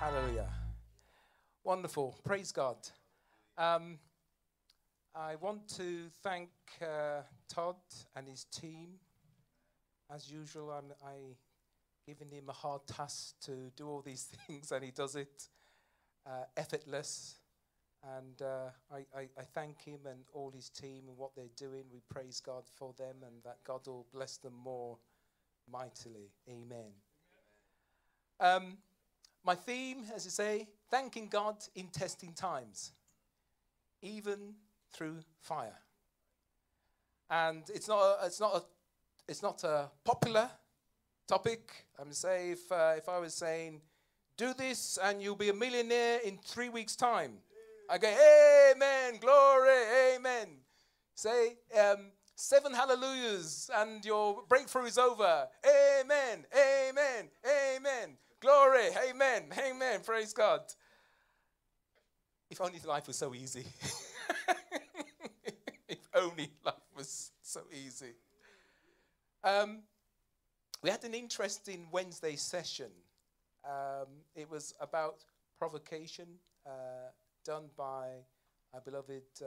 Hallelujah. Wonderful. Praise God. Um, I want to thank uh, Todd and his team. As usual, I'm I giving him a hard task to do all these things, and he does it uh, effortless. And uh, I, I, I thank him and all his team and what they're doing. We praise God for them, and that God will bless them more mightily. Amen. Um, my theme, as you say, thanking God in testing times, even through fire. And it's not a, it's not a, it's not a popular topic. I'm say if uh, if I was saying, do this and you'll be a millionaire in three weeks' time, I go, Amen, glory, Amen. Say um, seven hallelujahs and your breakthrough is over. Amen, Amen, Amen. Glory, Amen, Amen. Praise God. If only life was so easy. if only life was so easy. Um, we had an interesting Wednesday session. Um, it was about provocation uh, done by our beloved uh,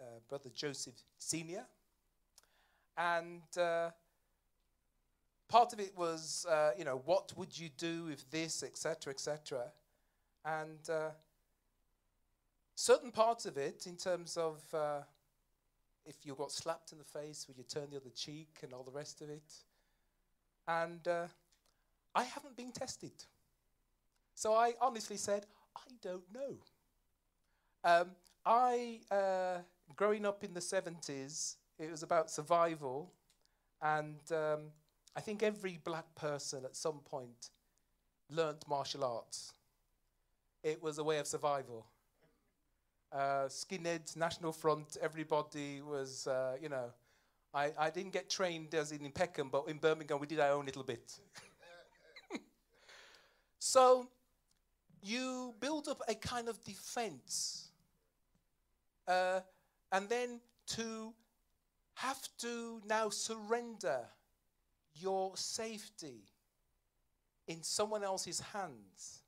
uh, brother Joseph Senior, and uh, part of it was, uh, you know, what would you do if this, etc., etc., and uh, certain parts of it, in terms of uh, if you got slapped in the face, would you turn the other cheek, and all the rest of it. And uh, I haven't been tested, so I honestly said, I don't know. Um, I, uh, growing up in the 70s, it was about survival, and um, I think every black person at some point learnt martial arts. It was a way of survival. Uh, skinheads, National Front, everybody was, uh, you know, I, I didn't get trained as in, Peckham, but in Birmingham we did our own little bit. so you build up a kind of defense. Uh, and then to have to now surrender your safety in someone else's hands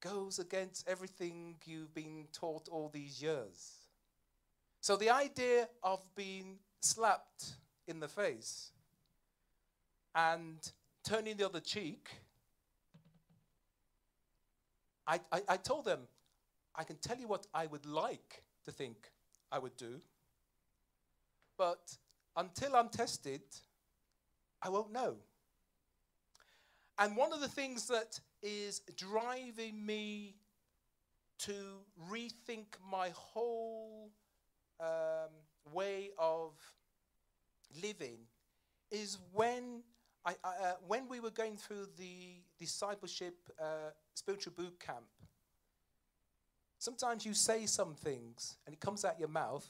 goes against everything you've been taught all these years. So the idea of being slapped in the face and turning the other cheek, I, I, I told them, I can tell you what I would like to think I would do, but until I'm tested, I won't know. And one of the things that is driving me to rethink my whole um, way of living is when I, uh, when we were going through the discipleship uh, spiritual boot camp. Sometimes you say some things and it comes out your mouth,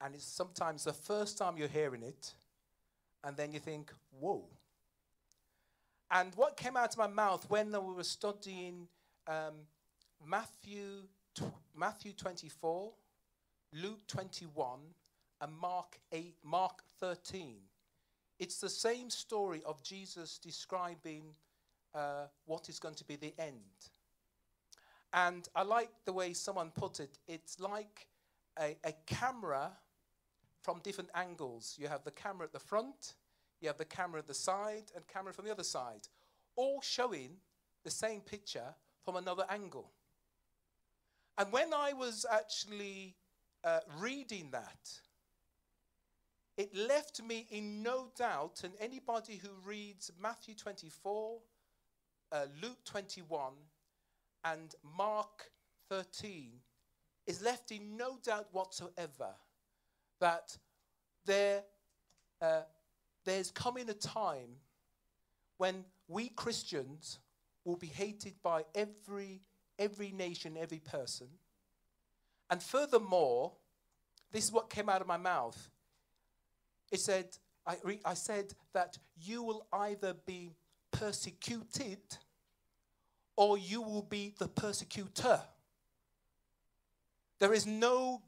and it's sometimes the first time you're hearing it, and then you think, whoa. And what came out of my mouth when we were studying um, Matthew, tw- Matthew 24, Luke 21, and Mark 8, Mark 13. It's the same story of Jesus describing uh, what is going to be the end. And I like the way someone put it. It's like a, a camera from different angles. You have the camera at the front, you have the camera at the side, and camera from the other side, all showing the same picture from another angle. And when I was actually uh, reading that, it left me in no doubt, and anybody who reads Matthew 24, uh, Luke 21, and Mark 13 is left in no doubt whatsoever that there, uh, there's coming a time when we Christians will be hated by every, every nation, every person. And furthermore, this is what came out of my mouth. It said, I, re- I said that you will either be persecuted or you will be the persecutor. There is no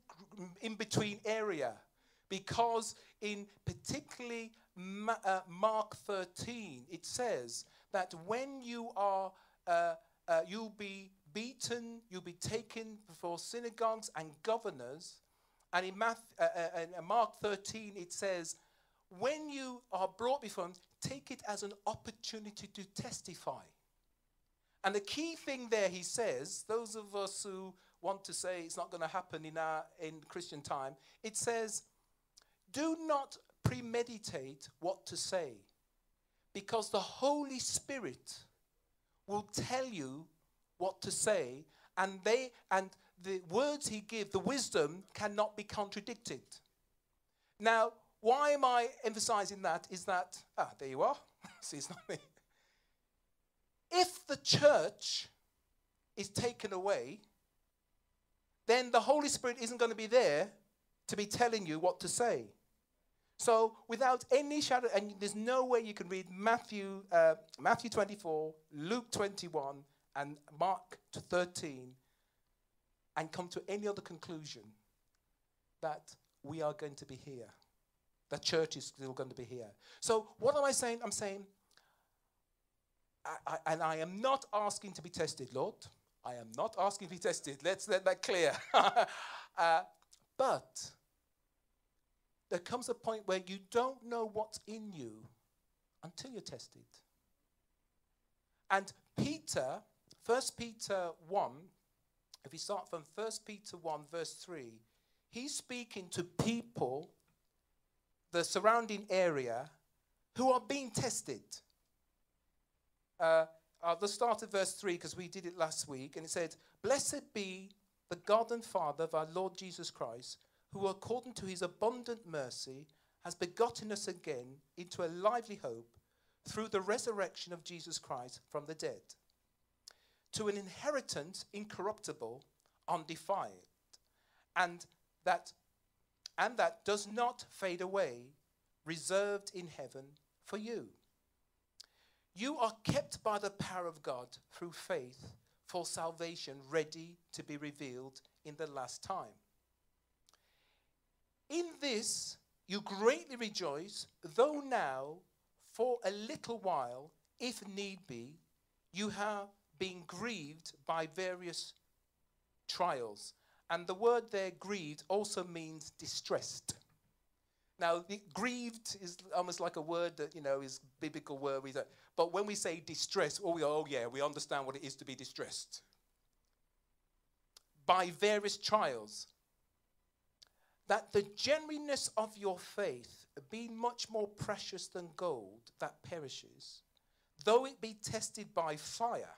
in between area because in particularly Ma- uh, Mark 13 it says that when you are, uh, uh, you'll be beaten, you'll be taken before synagogues and governors. And in, Math, uh, uh in Mark 13, it says, when you are brought before them, take it as an opportunity to testify. And the key thing there, he says, those of us who want to say it's not going to happen in our in Christian time, it says, do not premeditate what to say, because the Holy Spirit will tell you what to say, and they and the words he gives, the wisdom cannot be contradicted. Now, why am I emphasizing that? Is that ah, there you are. See, it's not me. If the church is taken away, then the Holy Spirit isn't going to be there to be telling you what to say. So, without any shadow, and there's no way you can read Matthew, uh, Matthew 24, Luke 21, and Mark 13 and come to any other conclusion that we are going to be here. The church is still going to be here. So, what am I saying? I'm saying, I, I, and I am not asking to be tested, Lord. I am not asking to be tested. Let's let that clear. uh, but there comes a point where you don't know what's in you until you're tested. And Peter, 1 Peter 1, if we start from 1 Peter 1, verse 3, he's speaking to people, the surrounding area, who are being tested. Uh, Just start at verse 3 because we did it last week. And it said, Blessed be the God and Father of our Lord Jesus Christ who, according to his abundant mercy, has begotten us again into a lively hope through the resurrection of Jesus Christ from the dead, to an inheritance incorruptible, undefiled, and that and that does not fade away, reserved in heaven for you. You are kept by the power of God through faith for salvation ready to be revealed in the last time. In this you greatly rejoice, though now, for a little while, if need be, you have been grieved by various trials. And the word there, grieved, also means distressed. Now, grieved is almost like a word that, you know, is biblical word. But when we say distress, oh, we, oh, yeah, we understand what it is to be distressed. By various trials that the genuineness of your faith, being much more precious than gold that perishes, though it be tested by fire,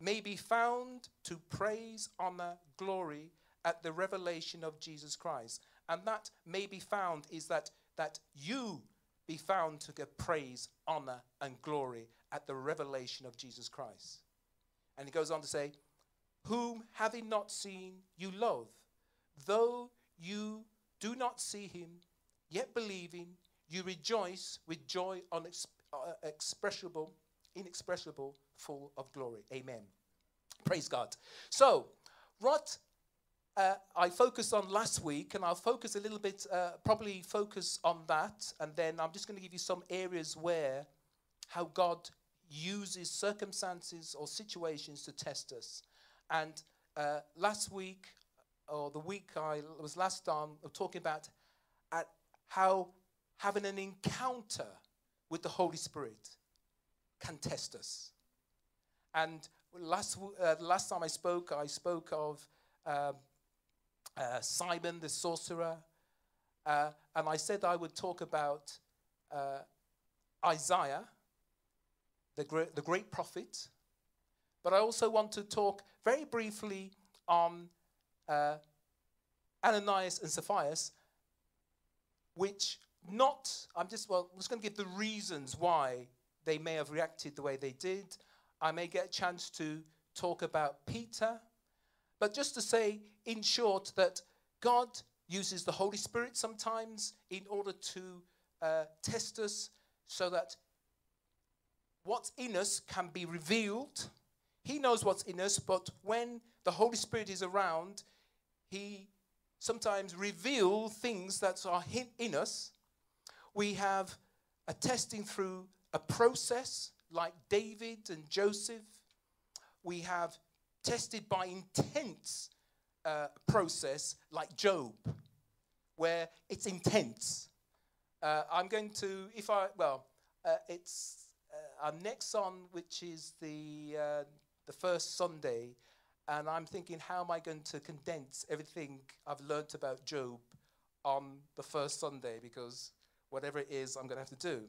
may be found to praise, honor, glory at the revelation of Jesus Christ. And that may be found is that, that you be found to get praise, honor, and glory at the revelation of Jesus Christ. And he goes on to say, Whom having not seen, you love, though you do not see him, yet believing, you rejoice with joy unexpressible, uh, inexpressible, full of glory. Amen. Praise God. So, what uh, I focused on last week, and I'll focus a little bit, uh, probably focus on that, and then I'm just going to give you some areas where how God uses circumstances or situations to test us. And uh, last week, or the week I was last on talking about at how having an encounter with the Holy Spirit can test us. And last, uh, last time I spoke, I spoke of uh, uh, Simon the sorcerer. Uh, and I said I would talk about uh, Isaiah, the the great prophet. But I also want to talk very briefly on uh, Ananias and Sapphira, which not, I'm just, well, I'm just going to give the reasons why they may have reacted the way they did. I may get a chance to talk about Peter. But just to say, in short, that God uses the Holy Spirit sometimes in order to uh, test us so that what's in us can be revealed. He knows what's in us, but when the Holy Spirit is around, he sometimes reveals things that are in us. We have a testing through a process, like David and Joseph. We have tested by intense uh, process like Job, where it's intense. Uh, I'm going to, if I, well, uh, it's uh, our next song, which is the, uh, the first Sunday, and I'm thinking, how am I going to condense everything I've learnt about Job on the first Sunday? Because whatever it is, I'm going to have to do.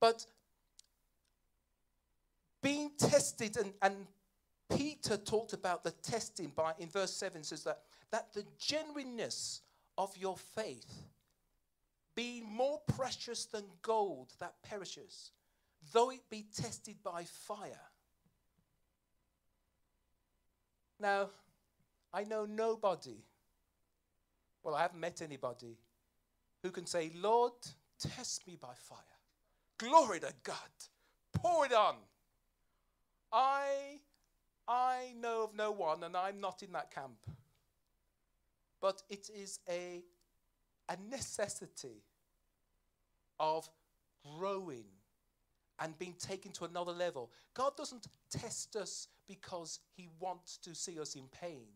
But being tested, and, and Peter talked about the testing by in verse 7 says that, that the genuineness of your faith be more precious than gold that perishes, though it be tested by fire. Now, I know nobody, well, I haven't met anybody who can say, Lord, test me by fire. Glory to God. Pour it on. I I know of no one, and I'm not in that camp. But it is a, a necessity of growing and being taken to another level. God doesn't test us because He wants to see us in pain.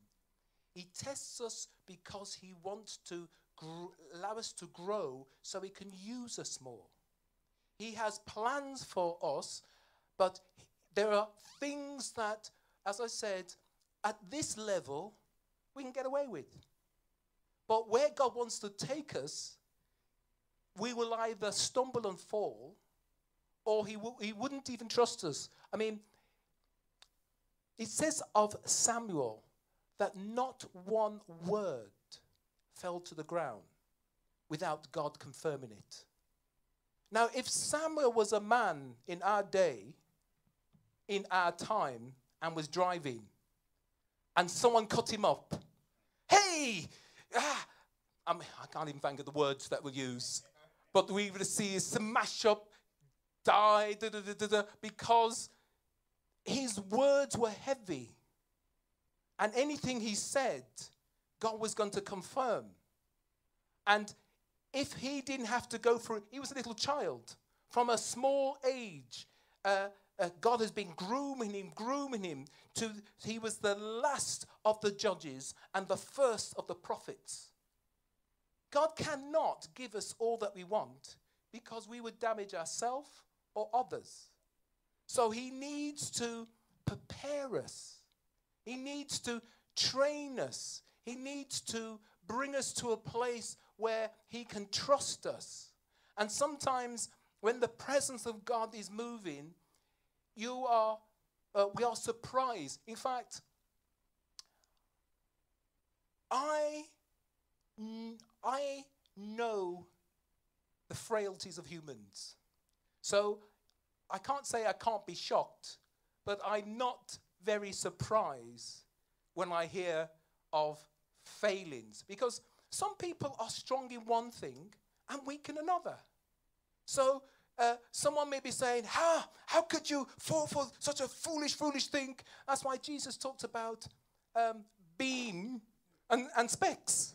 He tests us because He wants to gr- allow us to grow so He can use us more. He has plans for us, but there are things that as I said, at this level, we can get away with. But where God wants to take us, we will either stumble and fall, or he, w- he wouldn't even trust us. I mean, it says of Samuel that not one word fell to the ground without God confirming it. Now, if Samuel was a man in our day, in our time, and was driving, and someone cut him up. Hey! Ah! I, mean, I can't even think of the words that we use. But we would see smash up, die, da, da, da, because his words were heavy. And anything he said, God was going to confirm. And if he didn't have to go through, he was a little child. From a small age, uh, uh, God has been grooming him, grooming him to he was the last of the judges and the first of the prophets. God cannot give us all that we want because we would damage ourselves or others. So he needs to prepare us. He needs to train us. He needs to bring us to a place where he can trust us. And sometimes when the presence of God is moving, you are, uh, we are surprised. In fact, I, I know the frailties of humans. So I can't say I can't be shocked, but I'm not very surprised when I hear of failings because some people are strong in one thing and weak in another. So uh, someone may be saying, how, how could you fall for such a foolish, foolish thing? That's why Jesus talked about um, beam and, and specks.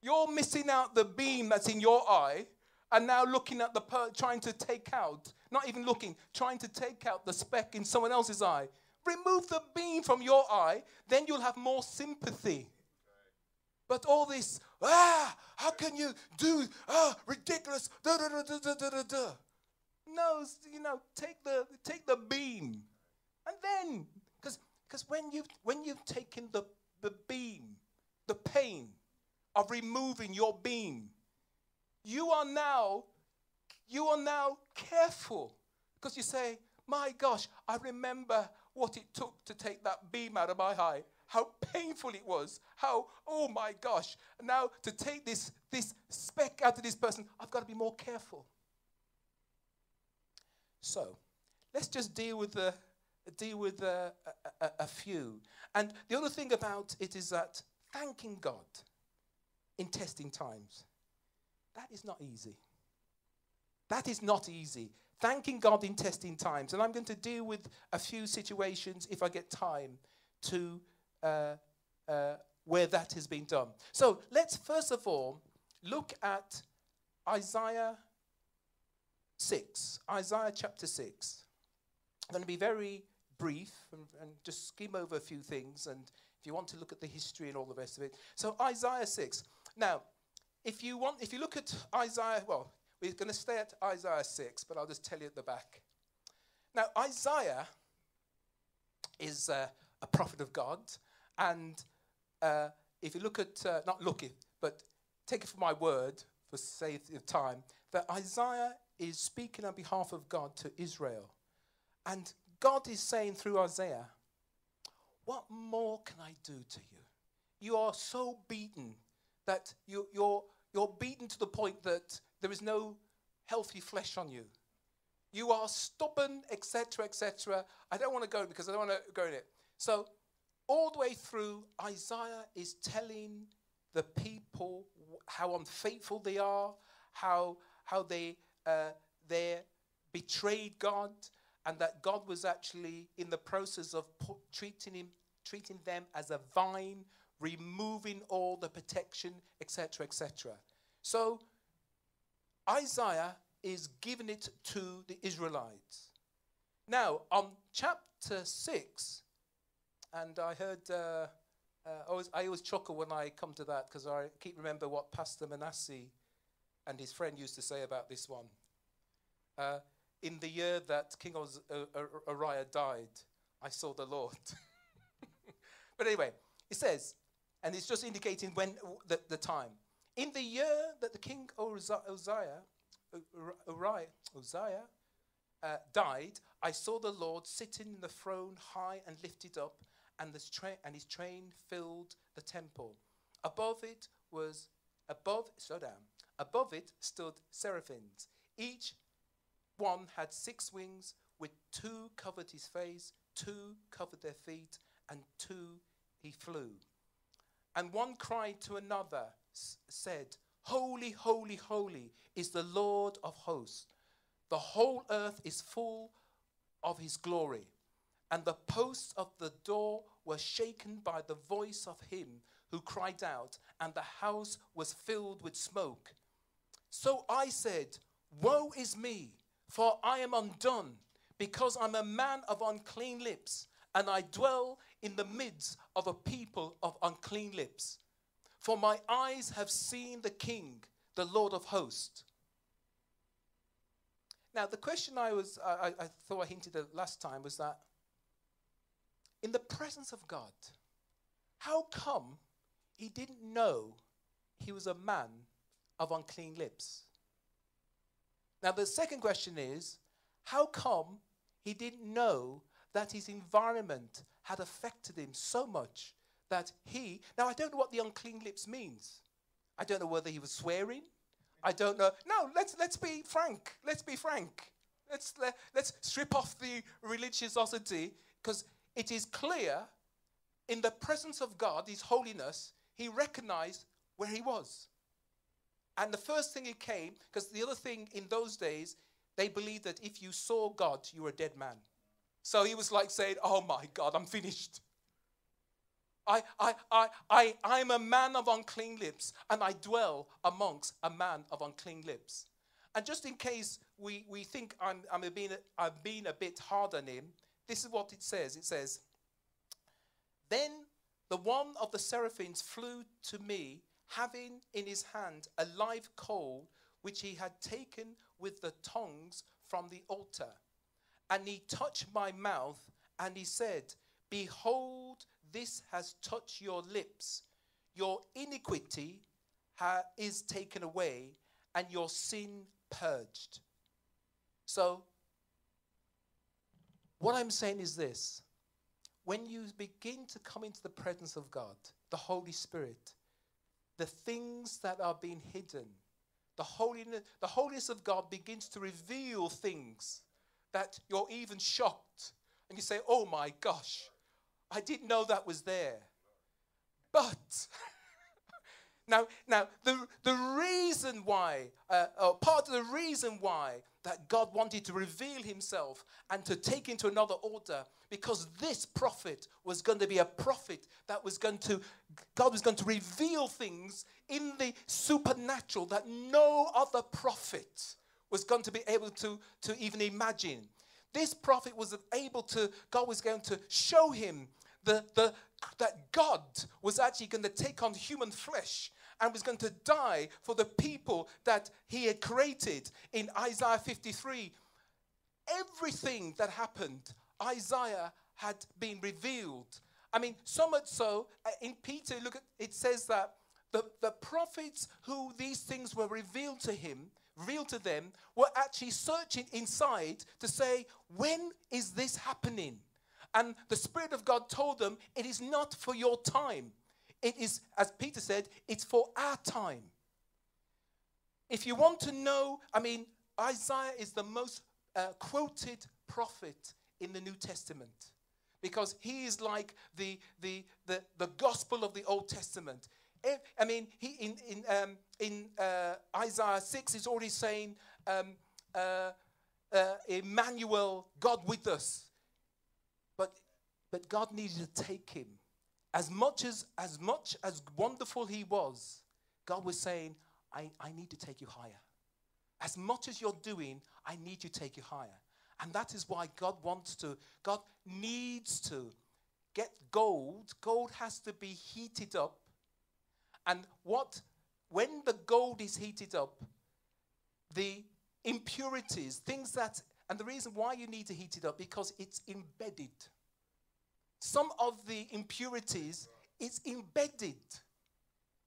You're missing out the beam that's in your eye and now looking at the per- trying to take out, not even looking, trying to take out the speck in someone else's eye. Remove the beam from your eye, then you'll have more sympathy. But all this, ah, how can you do, ah, ridiculous, da da da da da da da. No, you know, take the take the beam, and then because because when you've when you've taken the the beam, the pain of removing your beam, you are now you are now careful. Because you say, my gosh, I remember what it took to take that beam out of my eye. How painful it was. How oh my gosh. Now to take this this speck out of this person i've got to be more careful so let's just deal with the deal with a, a, a, few. And the other thing about it is that thanking God in testing times, that is not easy. That is not easy. Thanking God in testing times. And I'm going to deal with a few situations, if I get time, to uh, uh, where that has been done. So let's first of all look at Isaiah 6, Isaiah chapter 6. I'm going to be very brief and, and just skim over a few things. And if you want to look at the history and all the rest of it. So, Isaiah 6. Now, if you want, if you look at Isaiah, well, we're going to stay at Isaiah 6, but I'll just tell you at the back. Now, Isaiah is uh, a prophet of God. And uh, if you look at, uh, not look it, but take it for my word, for sake of time, that Isaiah is speaking on behalf of God to Israel. And God is saying through Isaiah, What more can I do to you? You are so beaten that you, you're, you're beaten to the point that there is no healthy flesh on you. You are stubborn, etc., etc. I don't want to go because I don't want to go in it. So, all the way through, Isaiah is telling the people how unfaithful they are, how, how they, uh, they betrayed God, and that God was actually in the process of treating, him, treating them as a vine, removing all the protection, etc., etc. So, Isaiah is giving it to the Israelites. Now, on chapter 6, and I heard, uh, uh, I, always, I always chuckle when I come to that because I keep remember what Pastor Manasseh and his friend used to say about this one. Uh, in the year that King Uz- Uriah died, I saw the Lord. but anyway, it says, and it's just indicating when the, the time. In the year that the king Uzziah, Uriah, Uzziah uh, died, I saw the Lord sitting in the throne high and lifted up, and, tra- and his train filled the temple. Above it was, above, slow down, above it stood seraphims. Each one had six wings, with two covered his face, two covered their feet, and two he flew. And one cried to another, said, Holy, holy, holy is the Lord of hosts. The whole earth is full of his glory. And the posts of the door were shaken by the voice of him who cried out, and the house was filled with smoke. So I said, Woe is me, for I am undone, because I'm a man of unclean lips, and I dwell in the midst of a people of unclean lips. For my eyes have seen the King, the Lord of hosts. Now, the question I was, I, I thought I hinted at last time was that in the presence of God, how come he didn't know he was a man of unclean lips? Now, the second question is how come he didn't know that his environment had affected him so much that he, now I don't know what the unclean lips means. I don't know whether he was swearing. I don't know. No, let's, let's be frank. Let's be frank. Let's, let, let's strip off the religiosity because it is clear in the presence of God, His holiness, he recognized where he was. And the first thing it came, because the other thing in those days, they believed that if you saw God, you were a dead man. So he was like saying, Oh my God, I'm finished. I, I, I, I, I'm a man of unclean lips, and I dwell amongst a man of unclean lips. And just in case we, we think I'm, I'm, being, I'm being a bit hard on him, this is what it says. It says, Then the one of the seraphims flew to me, having in his hand a live coal which he had taken with the tongs from the altar. And he touched my mouth, and he said, Behold, this has touched your lips. Your iniquity ha- is taken away, and your sin purged. So, what I'm saying is this when you begin to come into the presence of God, the Holy Spirit, the things that are being hidden, the holiness, the holiness of God begins to reveal things that you're even shocked. And you say, oh my gosh, I didn't know that was there. But now, now the, the reason why, uh, part of the reason why that God wanted to reveal himself and to take into another order because this prophet was going to be a prophet that was going to, God was going to reveal things in the supernatural that no other prophet was going to be able to, to even imagine. this prophet was able to, God was going to show him the, the, that God was actually going to take on human flesh and was going to die for the people that he had created in Isaiah 53. Everything that happened, Isaiah had been revealed. I mean, so much so, uh, in Peter, look at it says that the, the prophets who these things were revealed to him, revealed to them, were actually searching inside to say, when is this happening? And the Spirit of God told them, it is not for your time. It is, as Peter said, it's for our time. If you want to know, I mean, Isaiah is the most uh, quoted prophet in the New Testament because he is like the, the, the, the gospel of the Old Testament. If, I mean, he, in, in, um, in uh, Isaiah 6, he's already saying, um, uh, uh, Emmanuel, God with us. But, but God needed to take him as much as, as much as wonderful he was, God was saying, I, I need to take you higher. As much as you're doing, I need you to take you higher. And that is why God wants to, God needs to get gold. Gold has to be heated up. And what, when the gold is heated up, the impurities, things that, and the reason why you need to heat it up, because it's embedded some of the impurities is embedded.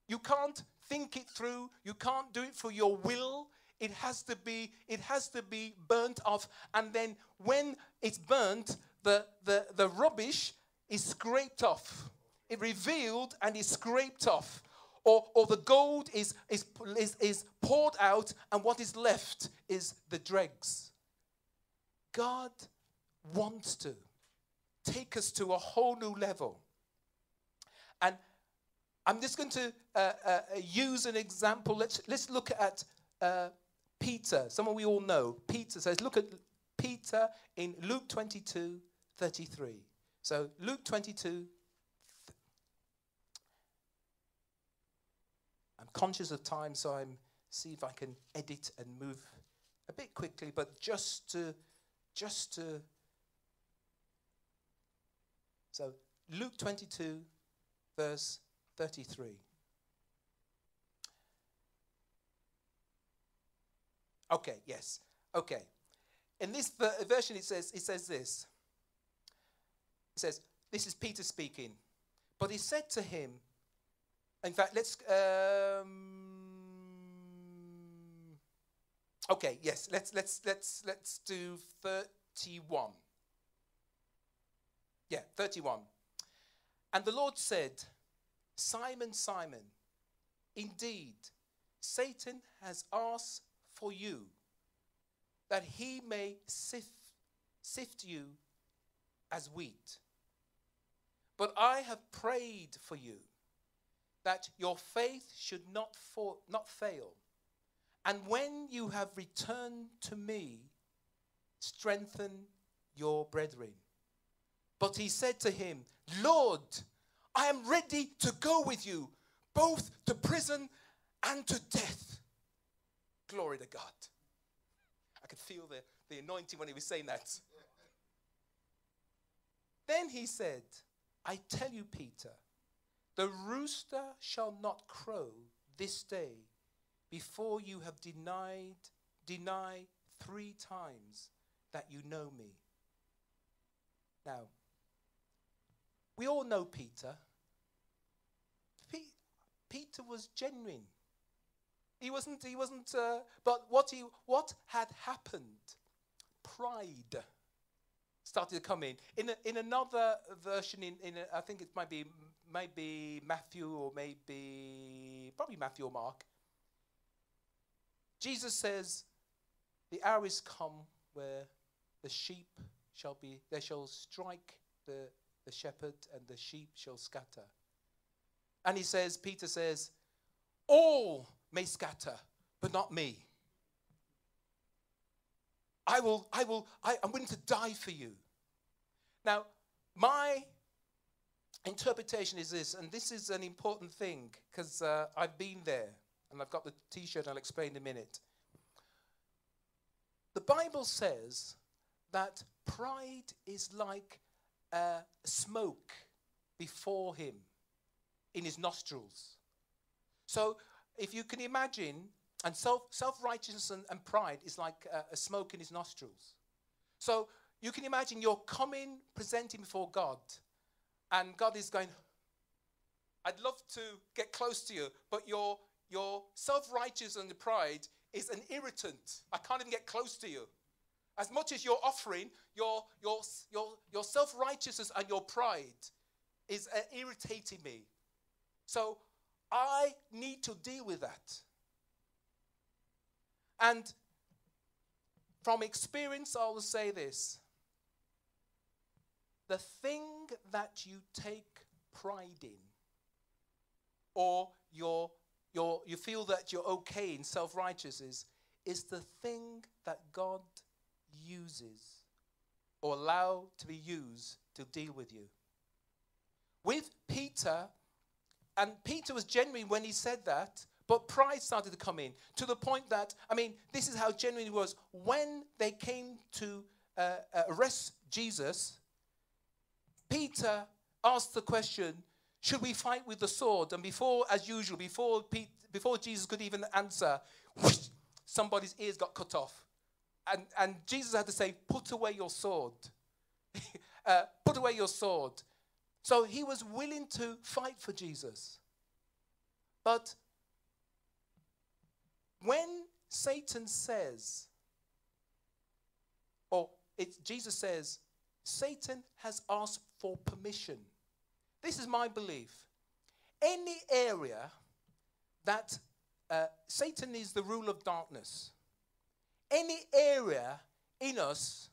You can't think it through, you can't do it for your will. It has to be it has to be burnt off and then when it's burnt the the, the rubbish is scraped off. It revealed and is scraped off. Or, or the gold is, is, is, is poured out, and what is left is the dregs. God wants to take us to a whole new level. And I'm just going to uh, uh, use an example. Let's, let's look at uh, Peter, someone we all know. Peter says, look at Peter in Luke 22 33. So, Luke 22. I'm conscious of time, so I'm see if I can edit and move a bit quickly, but just to just to so, Luke 22, verse 33. Okay, yes. Okay. In this version, it says, it says this. It says, This is Peter speaking. But he said to him, in fact, let's. Um, okay, yes, let's let's let's let's do 31. Yeah, 31. And the Lord said, Simon, Simon, indeed, Satan has asked for you that he may sift, sift you as wheat. But I have prayed for you that your faith should not, fall, not fail. And when you have returned to me, strengthen your brethren. But he said to him, Lord, I am ready to go with you, both to prison and to death. Glory to God. I could feel the, the anointing when he was saying that. Then he said, I tell you, Peter, the rooster shall not crow this day before you have denied, deny three times that you know me. Now, we all know Peter. Pe- Peter was genuine. He wasn't, he wasn't, uh, but what, he, what had happened? Pride started to come in. In, a, in another version, in, in a, I think it might be, maybe Matthew or maybe, probably Matthew or Mark, Jesus says, The hour is come where the sheep shall be, they shall strike the the shepherd and the sheep shall scatter. And he says, Peter says, all may scatter, but not me. I will, I will, I, I'm willing to die for you. Now, my interpretation is this, and this is an important thing because uh, I've been there and I've got the t shirt, I'll explain in a minute. The Bible says that pride is like uh, smoke before him in his nostrils. So, if you can imagine, and self self righteousness and, and, pride is like uh, a smoke in his nostrils. So, you can imagine you're coming, presenting before God, and God is going, I'd love to get close to you, but your, your self righteousness and pride is an irritant. I can't even get close to you. As much as you're offering, your, your, your, your self righteousness and your pride is uh, irritating me. So I need to deal with that. And from experience, I will say this the thing that you take pride in, or your, your, you feel that you're okay in self righteousness, is the thing that God uses or allow to be used to deal with you. With Peter, and Peter was genuine when he said that, but pride started to come in to the point that, I mean, this is how genuine he was. When they came to uh, uh, arrest Jesus, Peter asked the question, Should we fight with the sword? And before, as usual, before, Pete, before Jesus could even answer, whoosh, somebody's ears got cut off. And, and Jesus had to say, Put away your sword. uh, put away your sword. So he was willing to fight for Jesus. But when Satan says, or Jesus says, Satan has asked for permission. This is my belief. Any area that uh, Satan is the rule of darkness, any area in us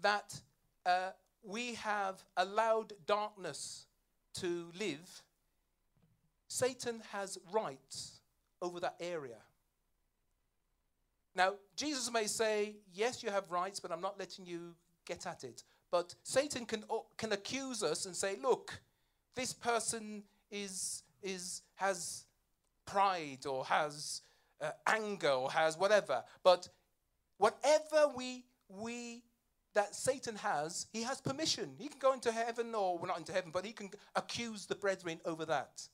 that uh, we have allowed darkness to live, Satan has rights over that area. Now, Jesus may say, Yes, you have rights, but I'm not letting you get at it. But Satan can, can accuse us and say, Look, this person is, is, has pride or has uh, anger or has whatever. But whatever we, we that Satan has, he has permission. He can go into heaven, or well, not into heaven, but he can accuse the brethren over that.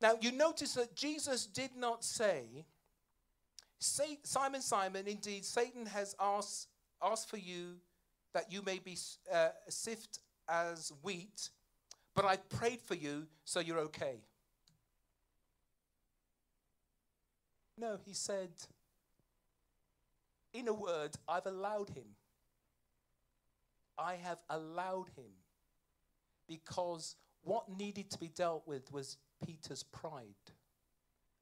Now, you notice that Jesus did not say, Simon, Simon, indeed, Satan has asked, asked for you that you may be uh, sift as wheat, but I prayed for you so you're okay. No, he said, in a word, I've allowed him. I have allowed him because what needed to be dealt with was Peter's pride.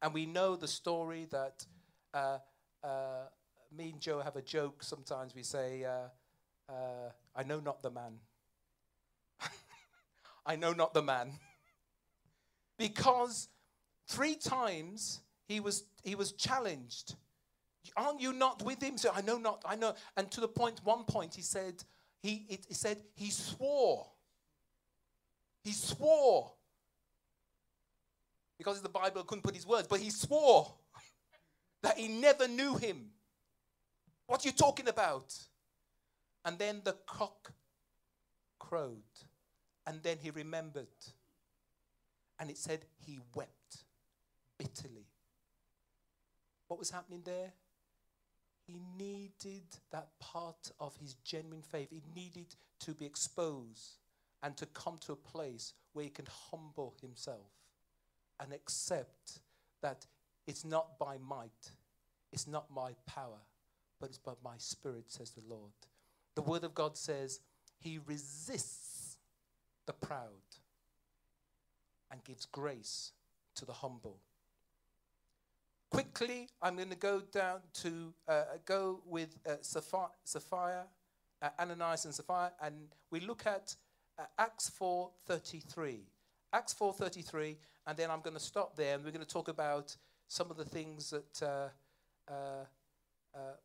And we know the story that uh, uh, me and Joe have a joke sometimes. We say, uh, uh I know not the man. I know not the man. because three times he was, he was challenged Aren't you not with him? So I know not, I know. And to the point, one point, he said, he, it, he said, he swore. He swore. Because the Bible couldn't put his words, but he swore that he never knew him. What are you talking about? And then the cock crowed. And then he remembered. And it said he wept bitterly. What was happening there? He needed that part of his genuine faith. He needed to be exposed and to come to a place where he can humble himself and accept that it's not by might, it's not my power, but it's by my spirit, says the Lord. The word of God says he resists the proud and gives grace to the humble. Quickly, I'm going to go down to uh, go with uh, Sapphira, uh, Ananias and Sapphira, and we look at uh, Acts 4:33. Acts 4:33, and then I'm going to stop there, and we're going to talk about some of the things that uh, uh, uh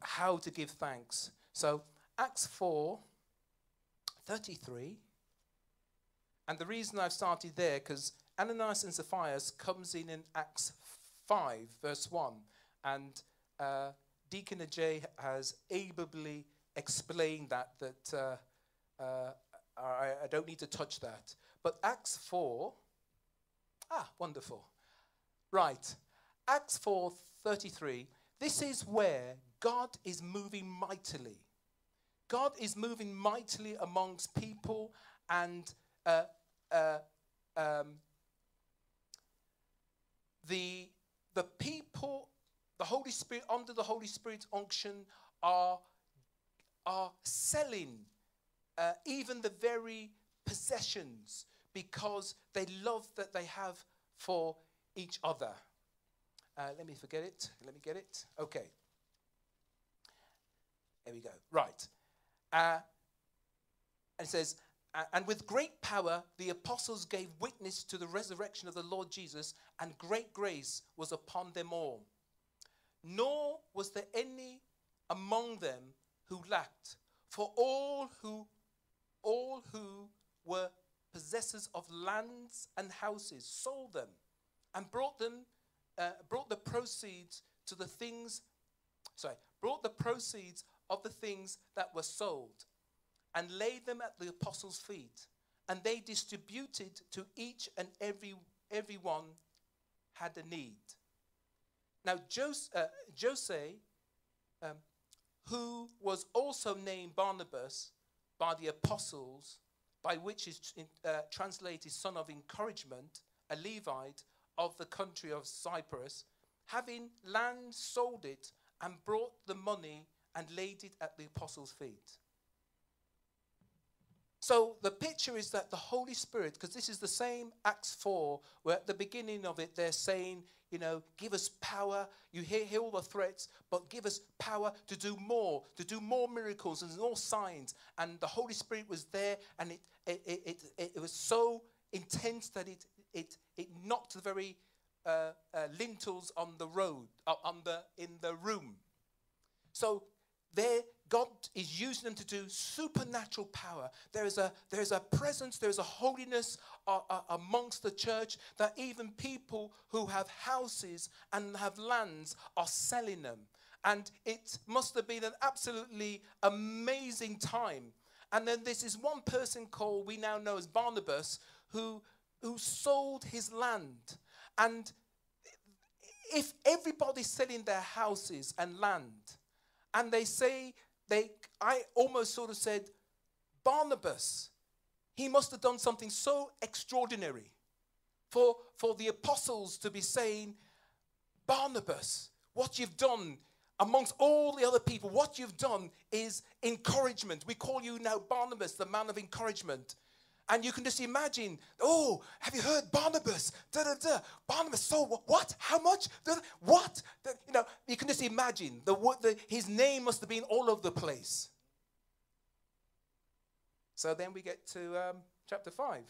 how to give thanks. So Acts 4:33, and the reason I've started there because Ananias and Sapphira comes in in Acts 5, verse 1. And uh, Deacon Ajay has ably explained that, that uh, uh, I, I don't need to touch that. But Acts 4, ah, wonderful. Right. Acts 4 33. This is where God is moving mightily. God is moving mightily amongst people and uh, uh, um, the, the people, the Holy Spirit, under the Holy Spirit's unction, are, are selling uh, even the very possessions because they love that they have for each other. Uh, let me forget it. Let me get it. Okay. There we go. Right. Uh, and it says, and with great power the apostles gave witness to the resurrection of the Lord Jesus, and great grace was upon them all. Nor was there any among them who lacked, for all who all who were possessors of lands and houses sold them and brought them uh, brought the proceeds to the things sorry brought the proceeds of the things that were sold and laid them at the apostles' feet. And they distributed to each and every everyone had a need. Now, Jose, uh, Jose um, who was also named Barnabas by the apostles, by which is uh, translated son of encouragement, a Levite of the country of Cyprus, having land, sold it, and brought the money and laid it at the apostles' feet. So the picture is that the Holy Spirit, because this is the same Acts 4, where at the beginning of it they're saying, you know, give us power. You hear, hear all the threats, but give us power to do more, to do more miracles and more signs. And the Holy Spirit was there, and it, it, it, it, it was so intense that it, it, it knocked the very uh, uh, lintels on the road, uh, on the, in the room. So there God is using them to do supernatural power. There is a, there is a presence, there is a holiness uh, uh, amongst the church that even people who have houses and have lands are selling them. And it must have been an absolutely amazing time. And then this is one person called, we now know as Barnabas, who, who sold his land. And if everybody's selling their houses and land, and they say they, I almost sort of said, Barnabas, he must have done something so extraordinary for, for the apostles to be saying, Barnabas, what you've done amongst all the other people, what you've done is encouragement. We call you now Barnabas, the man of encouragement. And you can just imagine, oh, have you heard Barnabas? Da, da, da. Barnabas, so what? How much? Da, da, what? Da, you know, you can just imagine the, the, his name must have been all over the place. So then we get to um, chapter 5.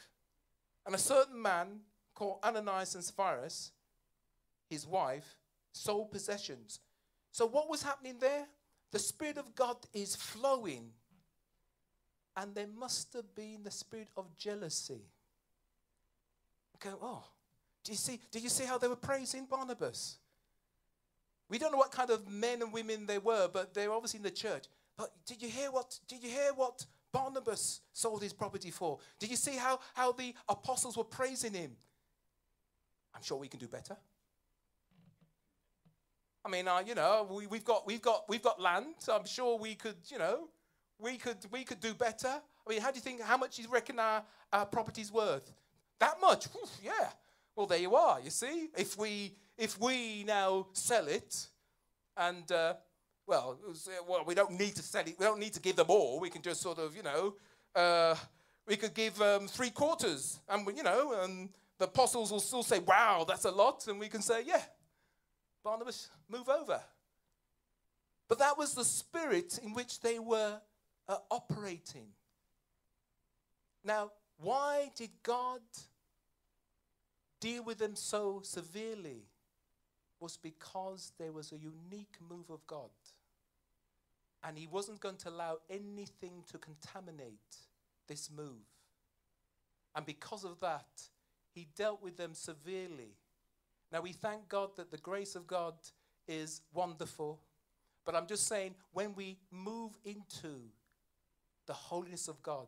And a certain man called Ananias and Sapphira, his wife, sold possessions. So what was happening there? The Spirit of God is flowing and there must have been the spirit of jealousy. Go, oh, do you see? Do you see how they were praising Barnabas? We don't know what kind of men and women they were, but they're obviously in the church. But did you hear what? Did you hear what Barnabas sold his property for? Did you see how how the apostles were praising him? I'm sure we can do better. I mean, uh, you know, we, we've got we've got we've got land. So I'm sure we could, you know, we could, we could do better. I mean, how do you think, how much do you reckon our, our property's worth? That much? Yeah. Well, there you are, you see. If we, if we now sell it and, uh, well, well, we don't need to sell it. We don't need to give them all. We can just sort of, you know, uh, we could give um, three quarters. And, you know, and the apostles will still say, wow, that's a lot. And we can say, yeah, Barnabas, move over. But that was the spirit in which they were are operating. Now, why did God deal with them so severely? Was because there was a unique move of God. And He wasn't going to allow anything to contaminate this move. And because of that, He dealt with them severely. Now, we thank God that the grace of God is wonderful But I'm just saying, when we move into the holiness of God,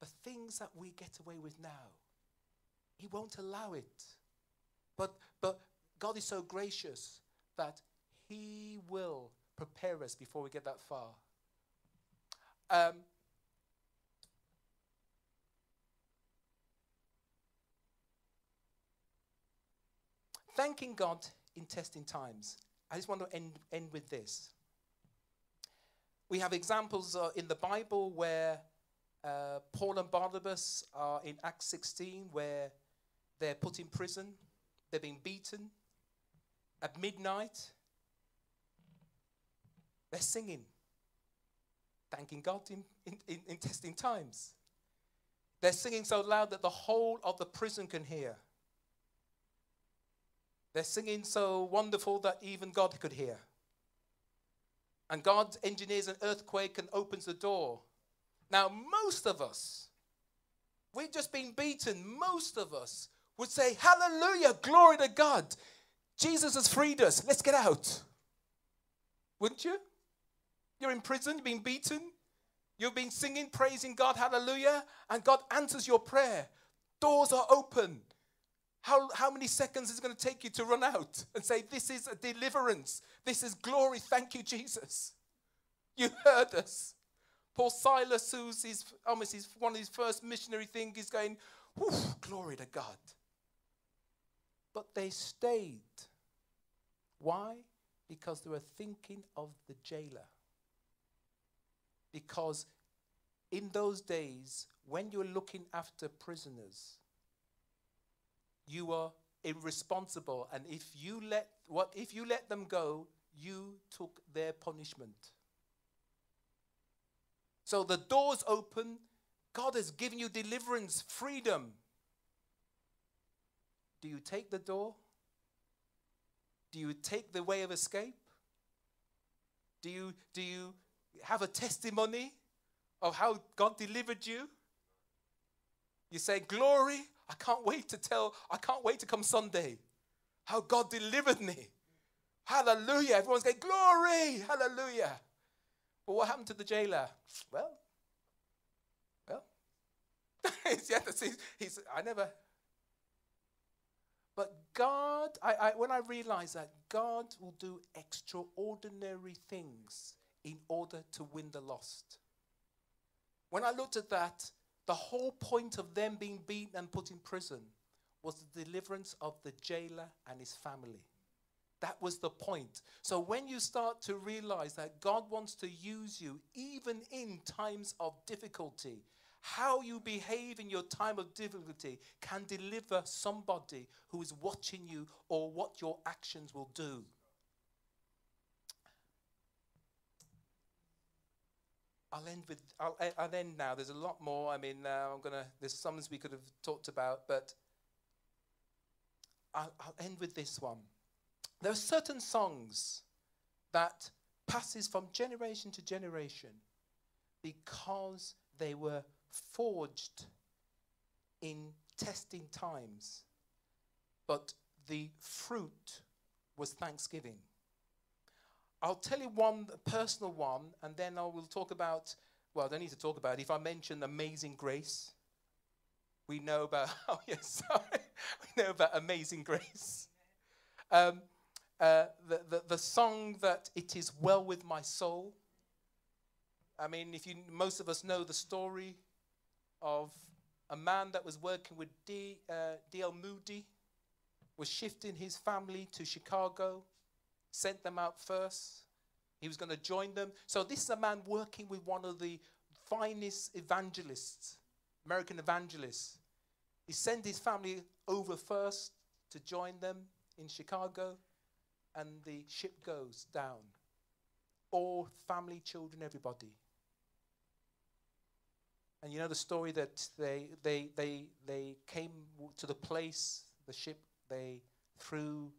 the things that we get away with now, He won't allow it. But, but God is so gracious that He will prepare us before we get that far. Um, thanking God in testing times. I just want to end, end with this. We have examples uh, in the Bible where uh, Paul and Barnabas are in Acts 16, where they're put in prison, they're being beaten. At midnight, they're singing, thanking God in, in, in, in testing times. They're singing so loud that the whole of the prison can hear. They're singing so wonderful that even God could hear. And God engineers an earthquake and opens the door. Now, most of us, we've just been beaten. Most of us would say, Hallelujah, glory to God. Jesus has freed us. Let's get out. Wouldn't you? You're in prison, you've been beaten, you've been singing, praising God, hallelujah, and God answers your prayer. Doors are open. How, how many seconds is it going to take you to run out and say, This is a deliverance? This is glory. Thank you, Jesus. You heard us. Paul Silas, who's his, almost his, one of his first missionary things, is going, Glory to God. But they stayed. Why? Because they were thinking of the jailer. Because in those days, when you were looking after prisoners, you were irresponsible. And if you let what if you let them go you took their punishment. So the doors open. God has given you deliverance freedom. Do you take the door? Do you take the way of escape? Do you do you have a testimony of how god delivered you? You say glory I can't wait to tell, I can't wait to come Sunday how God delivered me. Hallelujah. Everyone's going, Glory, hallelujah. But what happened to the jailer? Well, well, He's he's, I never. But God, I, I, when I realized that God will do extraordinary things in order to win the lost. When I looked at that, the whole point of them being beaten and put in prison was the deliverance of the jailer and his family. That was the point. So when you start to realize that God wants to use you even in times of difficulty, how you behave in your time of difficulty can deliver somebody who is watching you or what your actions will do. I'll end with I'll, I'll end now. There's a lot more. I mean, uh, I'm gonna. There's some we could have talked about, but I'll, I'll end with this one. There are certain songs that passes from generation to generation because they were forged in testing times, but the fruit was thanksgiving. I'll tell you one personal one, and then I will talk about, well, I don't need to talk about it. If I mention Amazing Grace, we know about, oh, yes, sorry. we know about Amazing Grace. Um, uh, the, the, the song that It Is Well With My Soul. I mean, if you, most of us know the story of a man that was working with D, uh, D.L. Moody, was shifting his family to Chicago sent them out first. He was going to join them. So this is a man working with one of the finest evangelists, American evangelists. He sent his family over first to join them in Chicago, and the ship goes down. All family, children, everybody. And you know the story that they, they, they, they came to the place, the ship, they threw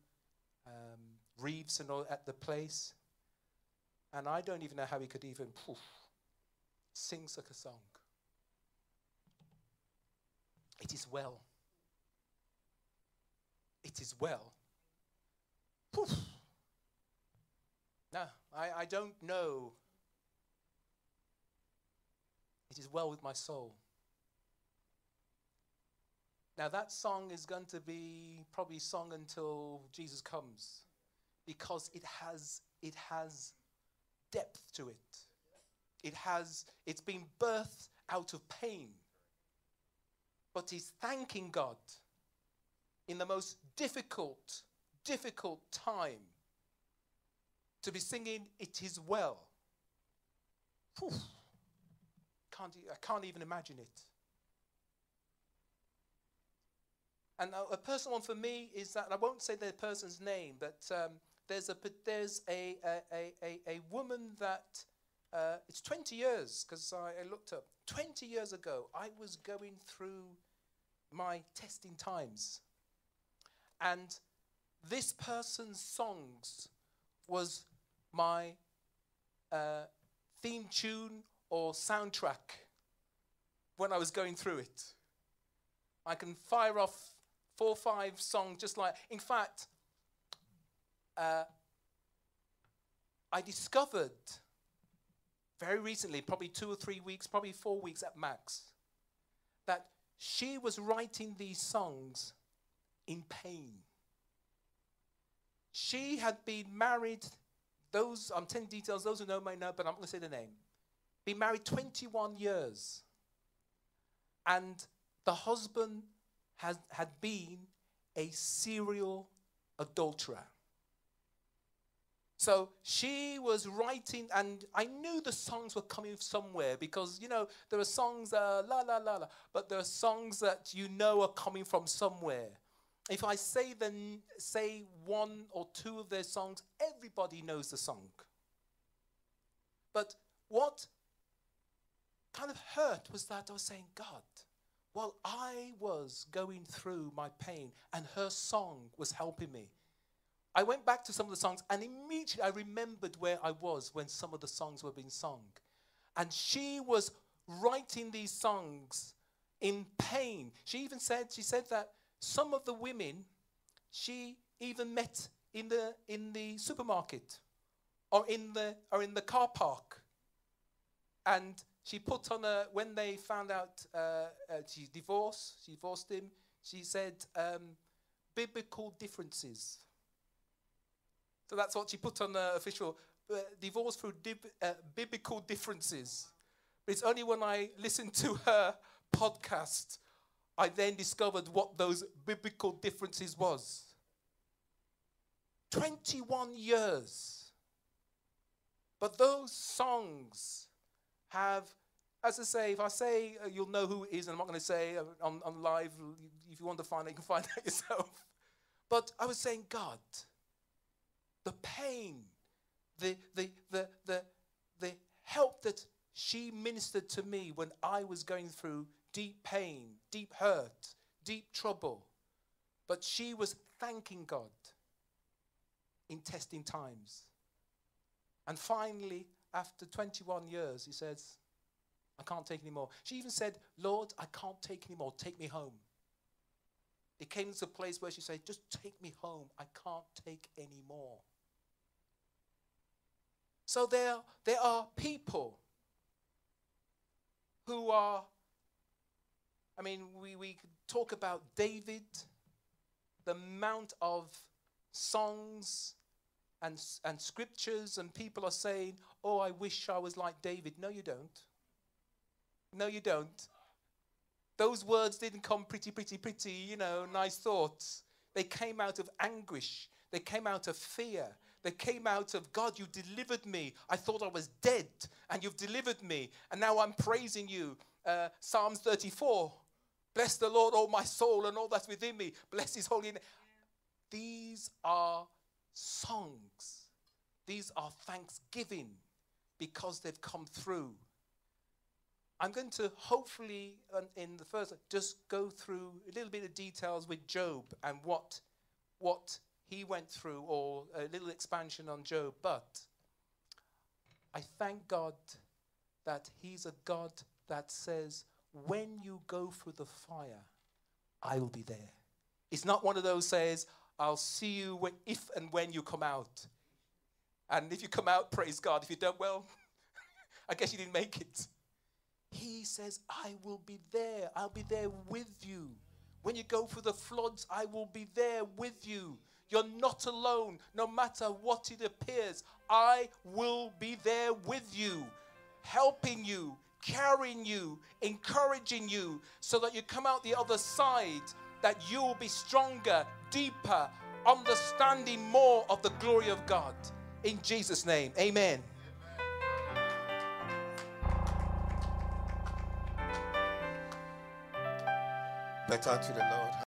um, reefs and all at the place. And I don't even know how he could even poof, sing such a song. It is well. It is well. Poof. No, I, I don't know. It is well with my soul. Now, that song is going to be probably sung until Jesus comes because it has, it has depth to it. It has, it's been birthed out of pain. But he's thanking God in the most difficult, difficult time to be singing, It is well. Whew. Can't, I can't even imagine it. And a, personal one for me is that I won't say the person's name, but um, there's a there's a a, a, a woman that uh, it's 20 years because I, I looked up 20 years ago. I was going through my testing times, and this person's songs was my uh, theme tune or soundtrack when I was going through it. I can fire off four or five songs just like, in fact, uh, I discovered very recently, probably two or three weeks, probably four weeks at max, that she was writing these songs in pain. She had been married, those, I'm telling details, those who know may know, but I'm going to say the name. Been married 21 years. And the husband has, had been a serial adulterer. So she was writing, and I knew the songs were coming from somewhere because, you know, there are songs are la la la la, but there are songs that you know are coming from somewhere. If I say then say one or two of their songs, everybody knows the song. But what kind of hurt was that I was saying, God, while I was going through my pain and her song was helping me, I went back to some of the songs and immediately I remembered where I was when some of the songs were being sung. And she was writing these songs in pain. She even said, she said that some of the women she even met in the in the supermarket or in the or in the car park. And she put on a, when they found out uh, uh, she divorced, she divorced him, she said, um, biblical differences. So that's what she put on the official uh, divorce through dib- uh, biblical differences. But it's only when I listened to her podcast, I then discovered what those biblical differences was. 21 years. But those songs have, as I say, if I say uh, you'll know who it is, and I'm not going to say uh, on, on live, if you want to find it, you can find out yourself. But I was saying, God, the pain, the, the, the, the, the help that she ministered to me when I was going through deep pain, deep hurt, deep trouble. But she was thanking God in testing times. And finally, after 21 years, he says, I can't take anymore. She even said, Lord, I can't take anymore. Take me home. It came to a place where she said, Just take me home. I can't take anymore. So there, there are people who are, I mean, we, we talk about David, the amount of songs and, and scriptures, and people are saying, Oh, I wish I was like David. No, you don't. No, you don't. Those words didn't come pretty, pretty, pretty, you know, nice thoughts. They came out of anguish. They came out of fear. They came out of God, you delivered me. I thought I was dead, and you've delivered me. And now I'm praising you. Uh, Psalms 34 Bless the Lord, all my soul, and all that's within me. Bless his holy name. These are songs, these are thanksgiving because they've come through. I'm going to hopefully, um, in the first, just go through a little bit of details with Job and what, what he went through, or a little expansion on Job. But I thank God that He's a God that says, when you go through the fire, I will be there. It's not one of those says, I'll see you when, if and when you come out. And if you come out, praise God. If you don't, well, I guess you didn't make it. He says, I will be there. I'll be there with you. When you go through the floods, I will be there with you. You're not alone, no matter what it appears. I will be there with you, helping you, carrying you, encouraging you, so that you come out the other side, that you will be stronger, deeper, understanding more of the glory of God. In Jesus' name, amen. Better to the Lord.